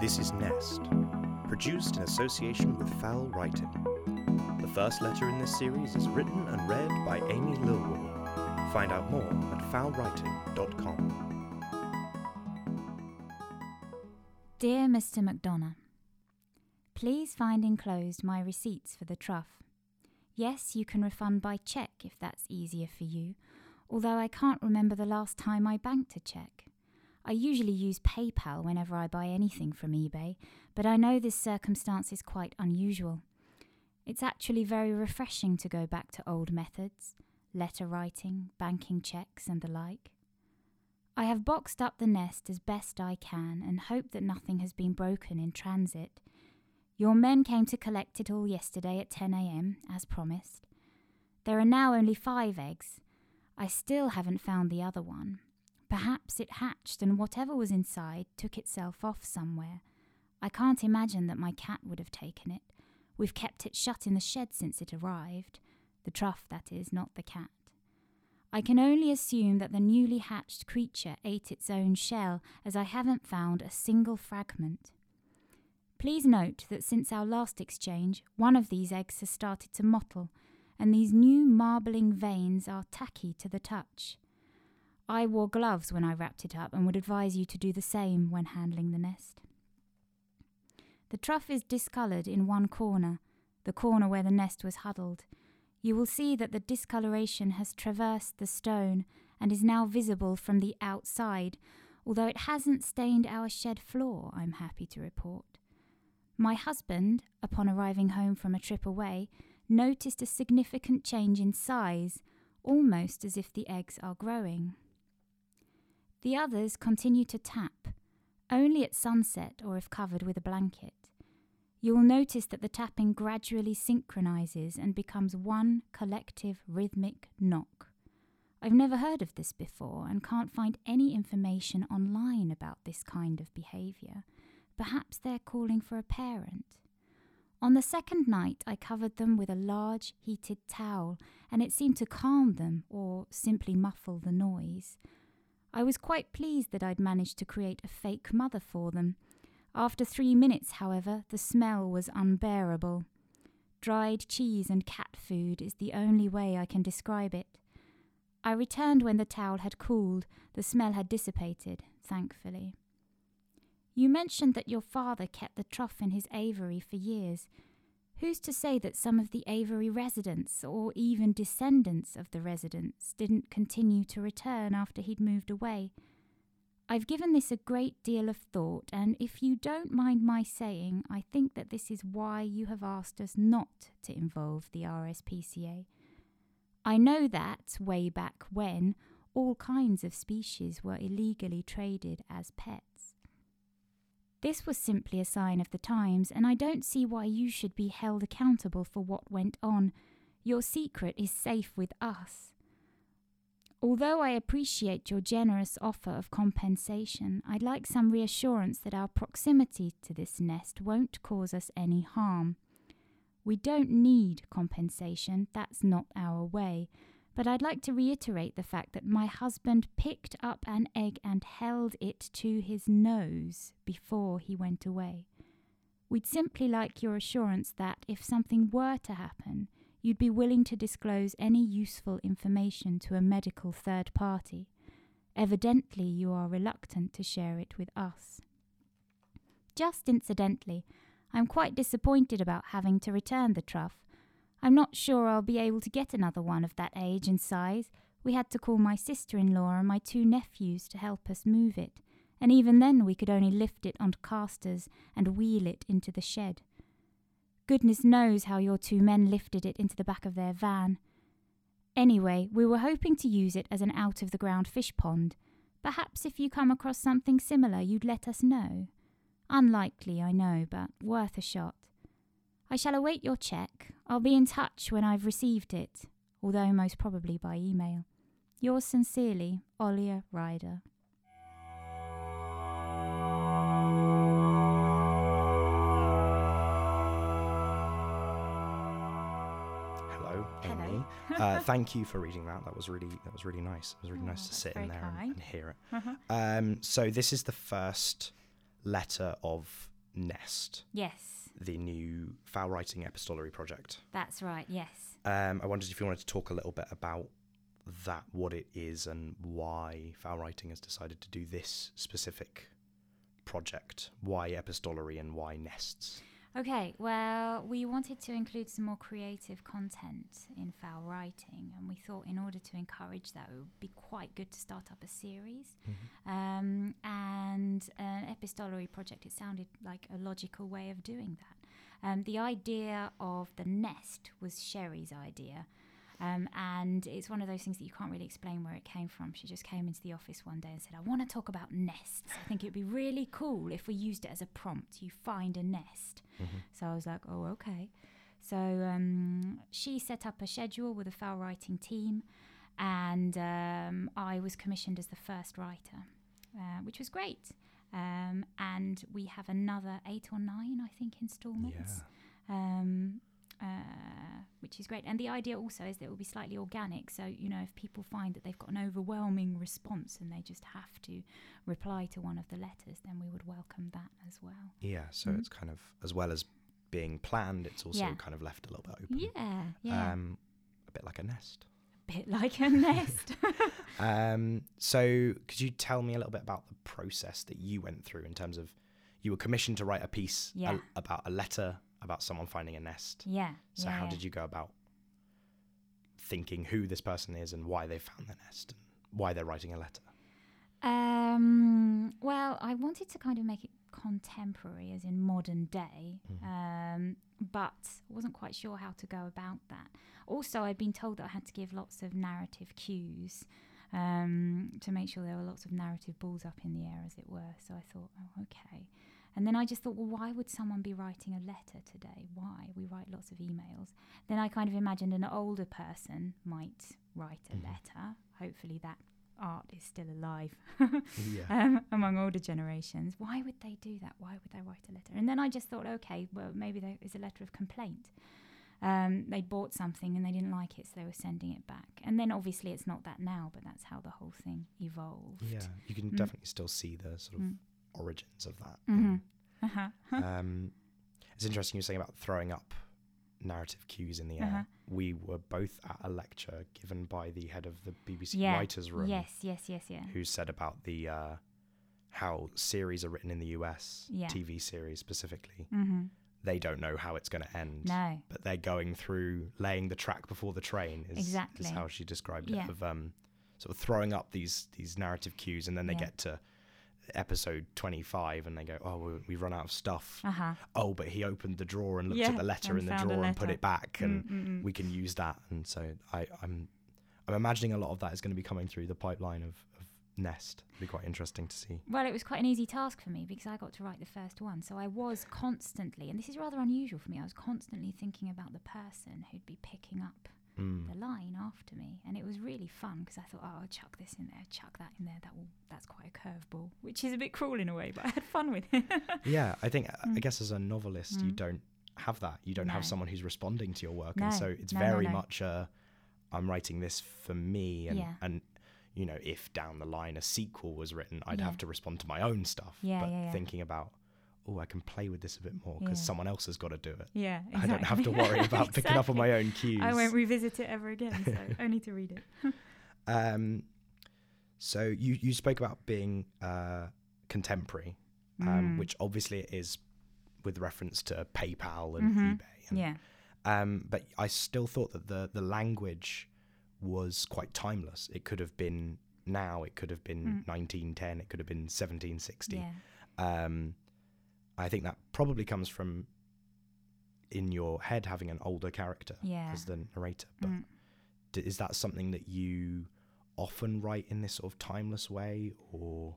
This is Nest, produced in association with Foul Writing. The first letter in this series is written and read by Amy Lilwall. Find out more at foulwriting.com. Dear Mr. McDonough, Please find enclosed my receipts for the trough. Yes, you can refund by cheque if that's easier for you, although I can't remember the last time I banked a cheque. I usually use PayPal whenever I buy anything from eBay, but I know this circumstance is quite unusual. It's actually very refreshing to go back to old methods letter writing, banking cheques, and the like. I have boxed up the nest as best I can and hope that nothing has been broken in transit. Your men came to collect it all yesterday at 10 a.m., as promised. There are now only five eggs. I still haven't found the other one. Perhaps it hatched and whatever was inside took itself off somewhere. I can't imagine that my cat would have taken it. We've kept it shut in the shed since it arrived. The trough, that is, not the cat. I can only assume that the newly hatched creature ate its own shell, as I haven't found a single fragment. Please note that since our last exchange, one of these eggs has started to mottle, and these new marbling veins are tacky to the touch. I wore gloves when I wrapped it up and would advise you to do the same when handling the nest. The trough is discoloured in one corner, the corner where the nest was huddled. You will see that the discoloration has traversed the stone and is now visible from the outside, although it hasn't stained our shed floor, I'm happy to report. My husband, upon arriving home from a trip away, noticed a significant change in size, almost as if the eggs are growing. The others continue to tap, only at sunset or if covered with a blanket. You will notice that the tapping gradually synchronizes and becomes one collective rhythmic knock. I've never heard of this before and can't find any information online about this kind of behavior. Perhaps they're calling for a parent. On the second night, I covered them with a large heated towel, and it seemed to calm them or simply muffle the noise. I was quite pleased that I'd managed to create a fake mother for them. After three minutes, however, the smell was unbearable. Dried cheese and cat food is the only way I can describe it. I returned when the towel had cooled. The smell had dissipated, thankfully. You mentioned that your father kept the trough in his aviary for years. Who's to say that some of the aviary residents, or even descendants of the residents, didn't continue to return after he'd moved away? I've given this a great deal of thought, and if you don't mind my saying, I think that this is why you have asked us not to involve the RSPCA. I know that, way back when, all kinds of species were illegally traded as pets. This was simply a sign of the times, and I don't see why you should be held accountable for what went on. Your secret is safe with us. Although I appreciate your generous offer of compensation, I'd like some reassurance that our proximity to this nest won't cause us any harm. We don't need compensation, that's not our way, but I'd like to reiterate the fact that my husband picked up an egg and held it to his nose before he went away. We'd simply like your assurance that if something were to happen, you'd be willing to disclose any useful information to a medical third party. Evidently, you are reluctant to share it with us. Just incidentally, I'm quite disappointed about having to return the trough. I'm not sure I'll be able to get another one of that age and size. We had to call my sister in law and my two nephews to help us move it, and even then we could only lift it on casters and wheel it into the shed. Goodness knows how your two men lifted it into the back of their van. Anyway, we were hoping to use it as an out of the ground fish pond. Perhaps if you come across something similar, you'd let us know. Unlikely, I know, but worth a shot. I shall await your cheque. I'll be in touch when I've received it, although most probably by email. Yours sincerely, Olia Ryder. Hello, Hello. Uh, thank you for reading that. That was really that was really nice. It was really Oh, nice to sit in there and, and hear it. Uh-huh. Um, so this is the first letter of Nest, Yes, the new foul writing epistolary project. that's right. Yes. Um, I wondered if you wanted to talk a little bit about that, what it is, and why foul writing has decided to do this specific project. Why epistolary and why nests? Okay, well, we wanted to include some more creative content in foul writing, and we thought in order to encourage that, it would be quite good to start up a series. Um, and an epistolary project, it sounded like a logical way of doing that. Um, the idea of the nest was Sherry's idea. Um, and it's one of those things that you can't really explain where it came from. She just came into the office one day and said, I want to talk about nests. I think it would be really cool if we used it as a prompt. You find a nest. So I was like, oh, okay. So um, she set up a schedule with a foul writing team, and um, I was commissioned as the first writer, uh, which was great. Um, and we have another eight or nine, I think, installments. Um, uh, which is great. And the idea also is that it will be slightly organic. So, you know, if people find that they've got an overwhelming response and they just have to reply to one of the letters, then we would welcome that as well. Yeah, so Mhm. it's kind of, as well as being planned, it's also Yeah. kind of left a little bit open. Yeah, yeah. Um, a bit like a nest. A bit like a nest. Um, so could you tell me a little bit about the process that you went through in terms of you were commissioned to write a piece a- about a letter about someone finding a nest. yeah. So yeah, how yeah. did you go about thinking who this person is and why they found the nest and why they're writing a letter? Um, well, I wanted to kind of make it contemporary, as in modern day, Mhm. um, but wasn't quite sure how to go about that. Also, I'd been told that I had to give lots of narrative cues um, to make sure there were lots of narrative balls up in the air, as it were. So I thought, oh, okay. And then I just thought, well, why would someone be writing a letter today? Why? We write lots of emails. Then I kind of imagined an older person might write a Mhm. letter. Hopefully, that art is still alive Yeah. um, among older generations. Why would they do that? Why would they write a letter? And then I just thought, okay, well, maybe there is a letter of complaint. Um, they bought something and they didn't like it, so they were sending it back. And then obviously it's not that now, but that's how the whole thing evolved. Yeah, you can Mm. definitely still see the sort of Mm. Origins of that. hmm Uh-huh. um, it's interesting you were saying about throwing up narrative cues in the air. Uh-huh. We were both at a lecture given by the head of the BBC Yeah. Writers' Room, Yes, yes, yes, yeah. who said about the uh, how series are written in the US, Yeah. TV series specifically. hmm They don't know how it's going to end. No. But they're going through laying the track before the train. Is, Exactly. is how she described Yeah. it. Of um, sort of throwing up these these narrative cues, and then they get to episode 25 and they go oh we- we've run out of stuff Uh huh. oh, but he opened the drawer and looked Yeah, at the letter in the drawer and put it back, mm, and Mm-mm-mm. we can use that. And so I, I'm, I'm imagining a lot of that is going to be coming through the pipeline of, of Nest. It'll be quite interesting to see. Well, it was quite an easy task for me because I got to write the first one. So I was constantly, and this is rather unusual for me, I was constantly thinking about the person who'd be picking up Mm. the line after me, and it was really fun because I thought, oh, I'll chuck this in there, chuck that in there. That will, that's quite a curveball, which is a bit cruel in a way, but I had fun with it. Yeah, I think I Mm. guess as a novelist, you Mm. don't have that. You don't have someone who's responding to your work, No, and so it's no, no, very no. much a, I'm writing this for me, and Yeah. and you know, if down the line a sequel was written, I'd Yeah. have to respond to my own stuff. Yeah, but yeah, yeah. thinking about, oh, I can play with this a bit more because Yeah. someone else has got to do it. yeah, I don't have to worry about picking up on my own cues. I won't revisit it ever again, so only to read it. Um, so you you spoke about being uh, contemporary, um, Mm. which obviously it is with reference to PayPal and Mhm. eBay. And, Yeah, Um, but I still thought that the the language was quite timeless. It could have been now. It could have been Mm. 1910. It could have been 1760. yeah. Um, I think that probably comes from in your head having an older character Yeah. as the narrator. But Mm. d- is that something that you often write in this sort of timeless way, or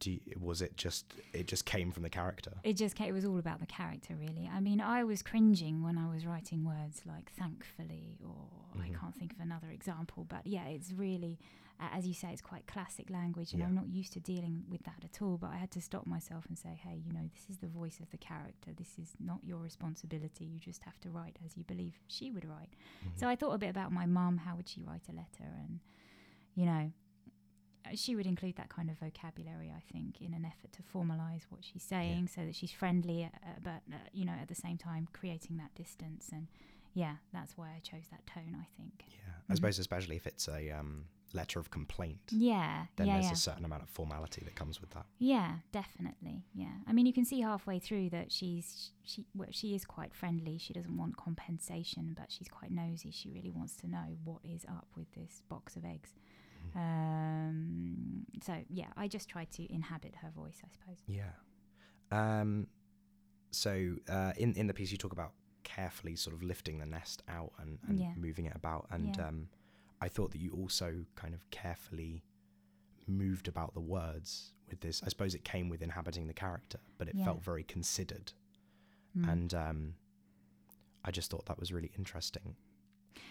do you, was it just it just came from the character? It just ca- it was all about the character, really. I mean, I was cringing when I was writing words like "thankfully" or I Mhm. can't think of another example. But yeah, it's really, uh, as you say, it's quite classic language, and Yeah. I'm not used to dealing with that at all. But I had to stop myself and say, "Hey, you know, this is the voice of the character. This is not your responsibility. You just have to write as you believe she would write." Mhm. So I thought a bit about my mum. How would she write a letter? And you know, uh, she would include that kind of vocabulary, I think, in an effort to formalize what she's saying, so that she's friendly, uh, but uh, you know, at the same time, creating that distance. And yeah, that's why I chose that tone. I think. Yeah, I suppose especially if it's a um, letter of complaint, Yeah. then yeah. there's yeah. a certain amount of formality that comes with that. Yeah, definitely. Yeah, I mean, you can see halfway through that she's she well, she is quite friendly. She doesn't want compensation, but she's quite nosy. She really wants to know what is up with this box of eggs. Um, so yeah, I just tried to inhabit her voice, I suppose. Yeah. Um, so uh, in in the piece, you talk about carefully sort of lifting the nest out and, and Yeah. moving it about, and Yeah. um, I thought that you also kind of carefully moved about the words with this. I suppose it came with inhabiting the character, but it Yeah. felt very considered, Mm. and um, I just thought that was really interesting.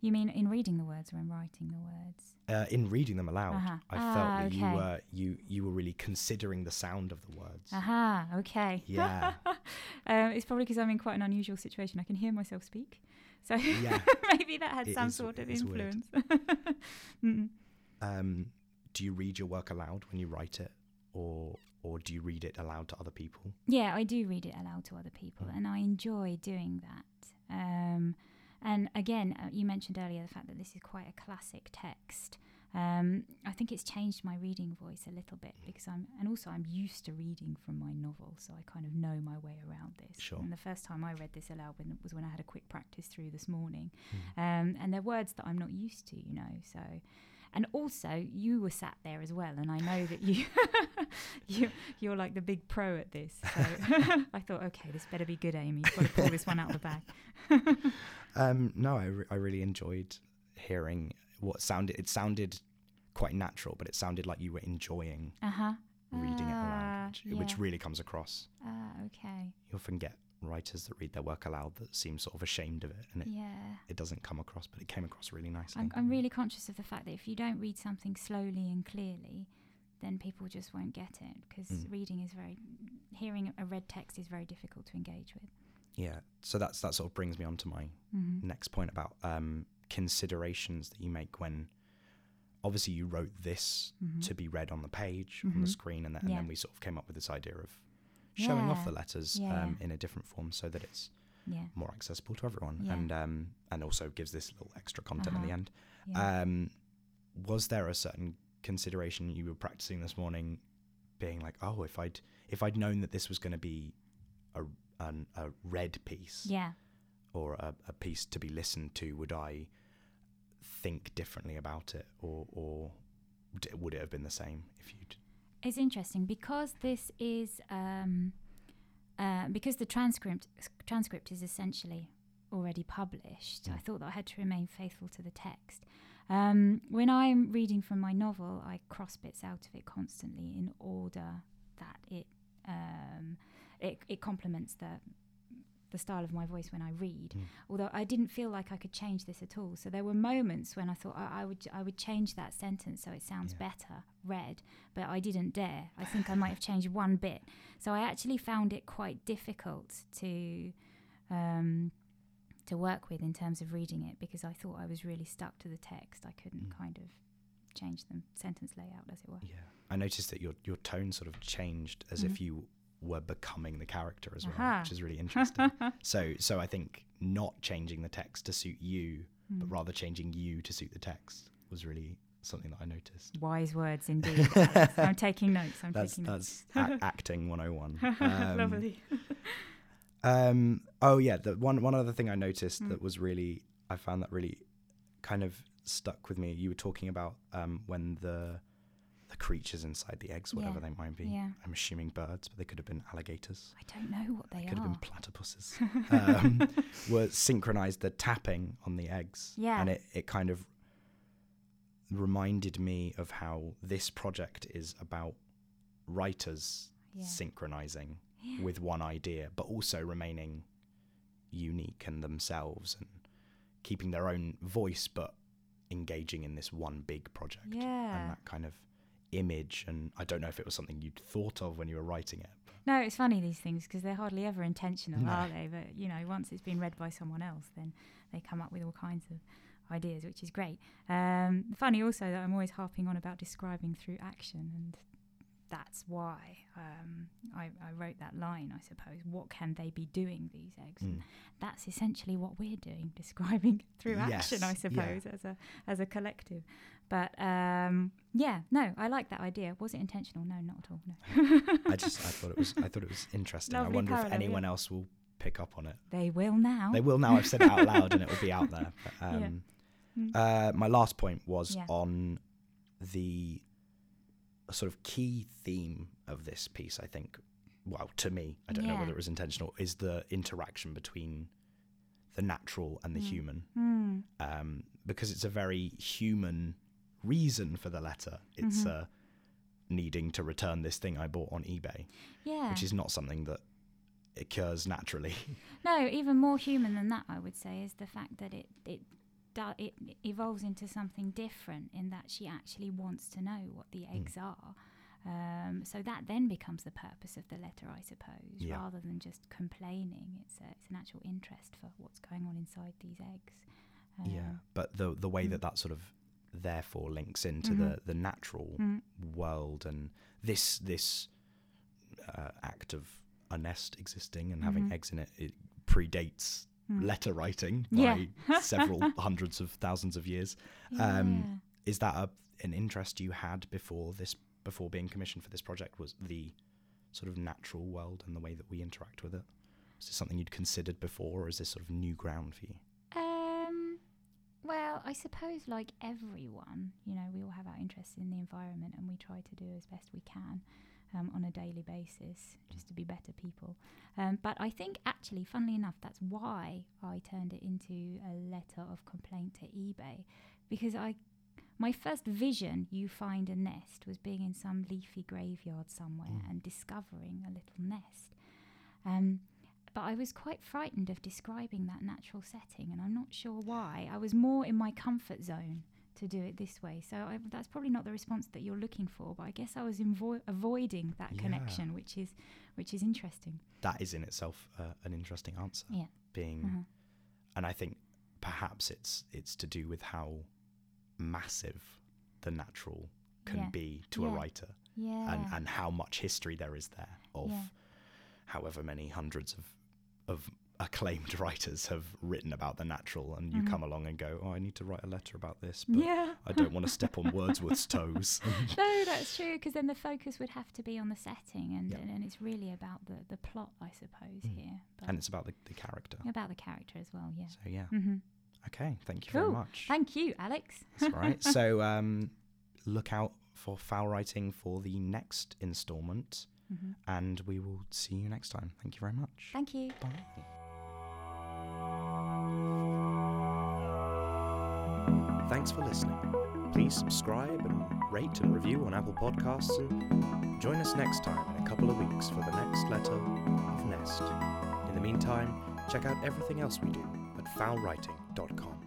You mean in reading the words or in writing the words? Uh, in reading them aloud, Uh-huh. I Ah, felt that you were you you were really considering the sound of the words. Aha, okay. Yeah. um, it's probably because I'm in quite an unusual situation. I can hear myself speak, so Yeah. maybe that had It some is- sort of it is weird. influence. Mm. um, do you read your work aloud when you write it, or or do you read it aloud to other people? Yeah, I do read it aloud to other people, Mm. and I enjoy doing that. Um, and again, uh, you mentioned earlier the fact that this is quite a classic text. Um, I think it's changed my reading voice a little bit because I'm, and also I'm used to reading from my novel, so I kind of know my way around this. Sure. And the first time I read this aloud when, was when I had a quick practice through this morning, Hmm. um, and they're words that I'm not used to, you know. So, and also you were sat there as well, and I know that you, you you're like the big pro at this. So I thought, okay, this better be good, Amy. You've got to pull this one out of the bag. Um, no, I, re- I really enjoyed hearing what sounded. It sounded quite natural, but it sounded like you were enjoying Uh huh. reading it Ah, aloud, which, which really comes across. Ah, okay. You often get writers that read their work aloud that seem sort of ashamed of it, and it, Yeah. it doesn't come across, but it came across really nicely. I'm, I'm really conscious of the fact that if you don't read something slowly and clearly, then people just won't get it because Mm. reading is very, hearing a read text is very difficult to engage with. yeah, so that's that sort of brings me on to my Mm-hmm. next point about um, considerations that you make when obviously you wrote this Mhm. to be read on the page on the Mhm. screen and, then and Yeah. then we sort of came up with this idea of showing off the letters Yeah, um, in a different form so that it's Yeah. more accessible to everyone Yeah. and um, and also gives this little extra content at the Uh-huh. end Yeah. um, was there a certain consideration you were practicing this morning being like oh if i'd if i'd known that this was going to be a an, a read piece yeah. or a, a piece to be listened to, would I think differently about it, or or d- would it have been the same if you'd? It's interesting because this is um, uh, because the transcript transcript is essentially already published. I Mm. thought that I had to remain faithful to the text. Um, when I'm reading from my novel, I cross bits out of it constantly in order that it um, it, it complements the the style of my voice when I read. Mm. Although I didn't feel like I could change this at all. So there were moments when I thought I, I would I would change that sentence so it sounds Yeah. better read, but I didn't dare. I think I might have changed one bit. So I actually found it quite difficult to um, to work with in terms of reading it because I thought I was really stuck to the text. I couldn't Mm. kind of change the sentence layout, as it were. Yeah, I noticed that your your tone sort of changed as if Mhm. you were becoming the character as well, Aha. which is really interesting. so so I think not changing the text to suit you, but Mm. rather changing you to suit the text was really something that I noticed. Wise words indeed. I'm taking notes. I'm That's taking notes. that's a- acting 101. Um, Lovely. Um. Oh yeah. The one one other thing I noticed Mm. that was really I found that really kind of stuck with me. You were talking about um when the the creatures inside the eggs, whatever Yeah, they might be. yeah. I'm assuming birds, but they could have been alligators. I don't know what they They could have been platypuses. um, were synchronized the tapping on the eggs. Yeah. And it, it kind of reminded me of how this project is about writers Yeah. synchronizing Yeah. with one idea, but also remaining unique and themselves and keeping their own voice, but engaging in this one big project. Yeah. And that kind of image. And I don't know if it was something you'd thought of when you were writing it. No, it's funny these things because they're hardly ever intentional, No. are they? But you know, once it's been read by someone else, then they come up with all kinds of ideas, which is great. Um, funny also that I'm always harping on about describing through action, and that's why um, I, I, wrote that line, I suppose. What can they be doing, these eggs? Mm. that's essentially what we're doing, describing through yes, action, I suppose, yeah. as a as a collective. But um, yeah, no, I like that idea. Was it intentional? No, not at all. No. I just I thought it was I thought it was interesting. Lovely I wonder parallel, if anyone yeah. else will pick up on it. They will now. They will now. I've said it out loud, and it will be out there. But, um, yeah. mm. uh, my last point was on the sort of key theme of this piece, I think, well, to me, I don't yeah. know whether it was intentional, is the interaction between the natural and the mm. human. Mm. Um, because it's a very human reason for the letter. It's mm-hmm. uh, needing to return this thing I bought on eBay. Yeah. Which is not something that occurs naturally. No, even more human than that, I would say, is the fact that it, it do, it evolves into something different in that she actually wants to know what the hmm. eggs mm. are. Um, so that then becomes the purpose of the letter, I suppose, yeah. rather than just complaining. It's a, it's an actual interest for what's going on inside these eggs. Um, yeah, but the the way mm. that that sort of therefore links into mm-hmm. the the natural mm. world and this this uh, act of a nest existing and mm-hmm. having eggs in it, it predates mm. letter writing by yeah. several hundreds of thousands of years. Um. Is that a, an interest you had before this, before being commissioned for this project? Was the sort of natural world and the way that we interact with it? Is this something you'd considered before, or is this sort of new ground for you? Well, I suppose, like everyone, you know, we all have our interests in the environment, and we try to do as best we can um, on a daily basis just to be better people. Um, but I think actually, funnily enough, that's why I turned it into a letter of complaint to eBay because I. My first vision, you find a nest, was being in some leafy graveyard somewhere mm. and discovering a little nest. Um, but I was quite frightened of describing that natural setting, and I'm not sure why. I was more in my comfort zone to do it this way. So I, that's probably not the response that you're looking for. But I guess I was invo- avoiding that yeah. connection, which is which is interesting. That is in itself uh, an interesting answer. Yeah. Being, uh-huh. and I think perhaps it's it's to do with how massive the natural can yeah. be to yeah. a writer. Yeah. And and how much history there is there of however many hundreds of of acclaimed writers have written about the natural, and you mm. come along and go, "Oh, I need to write a letter about this," but yeah. I don't want to step on Wordsworth's toes. no, that's true because then the focus would have to be on the setting, and, and, and, it's really about the, the plot, I suppose, mm. here. But and it's about the, the character. About the character as well, yeah. So yeah. Mm-hmm. Okay, thank you cool. very much. Thank you, Alex. That's right. So um, look out for foul writing for the next instalment. Mm-hmm. And we will see you next time. Thank you very much. Thank you. Bye. Thanks for listening. Please subscribe and rate and review on Apple Podcasts and join us next time in a couple of weeks for the next letter of Nest. In the meantime, check out everything else we do at foulwriting.com.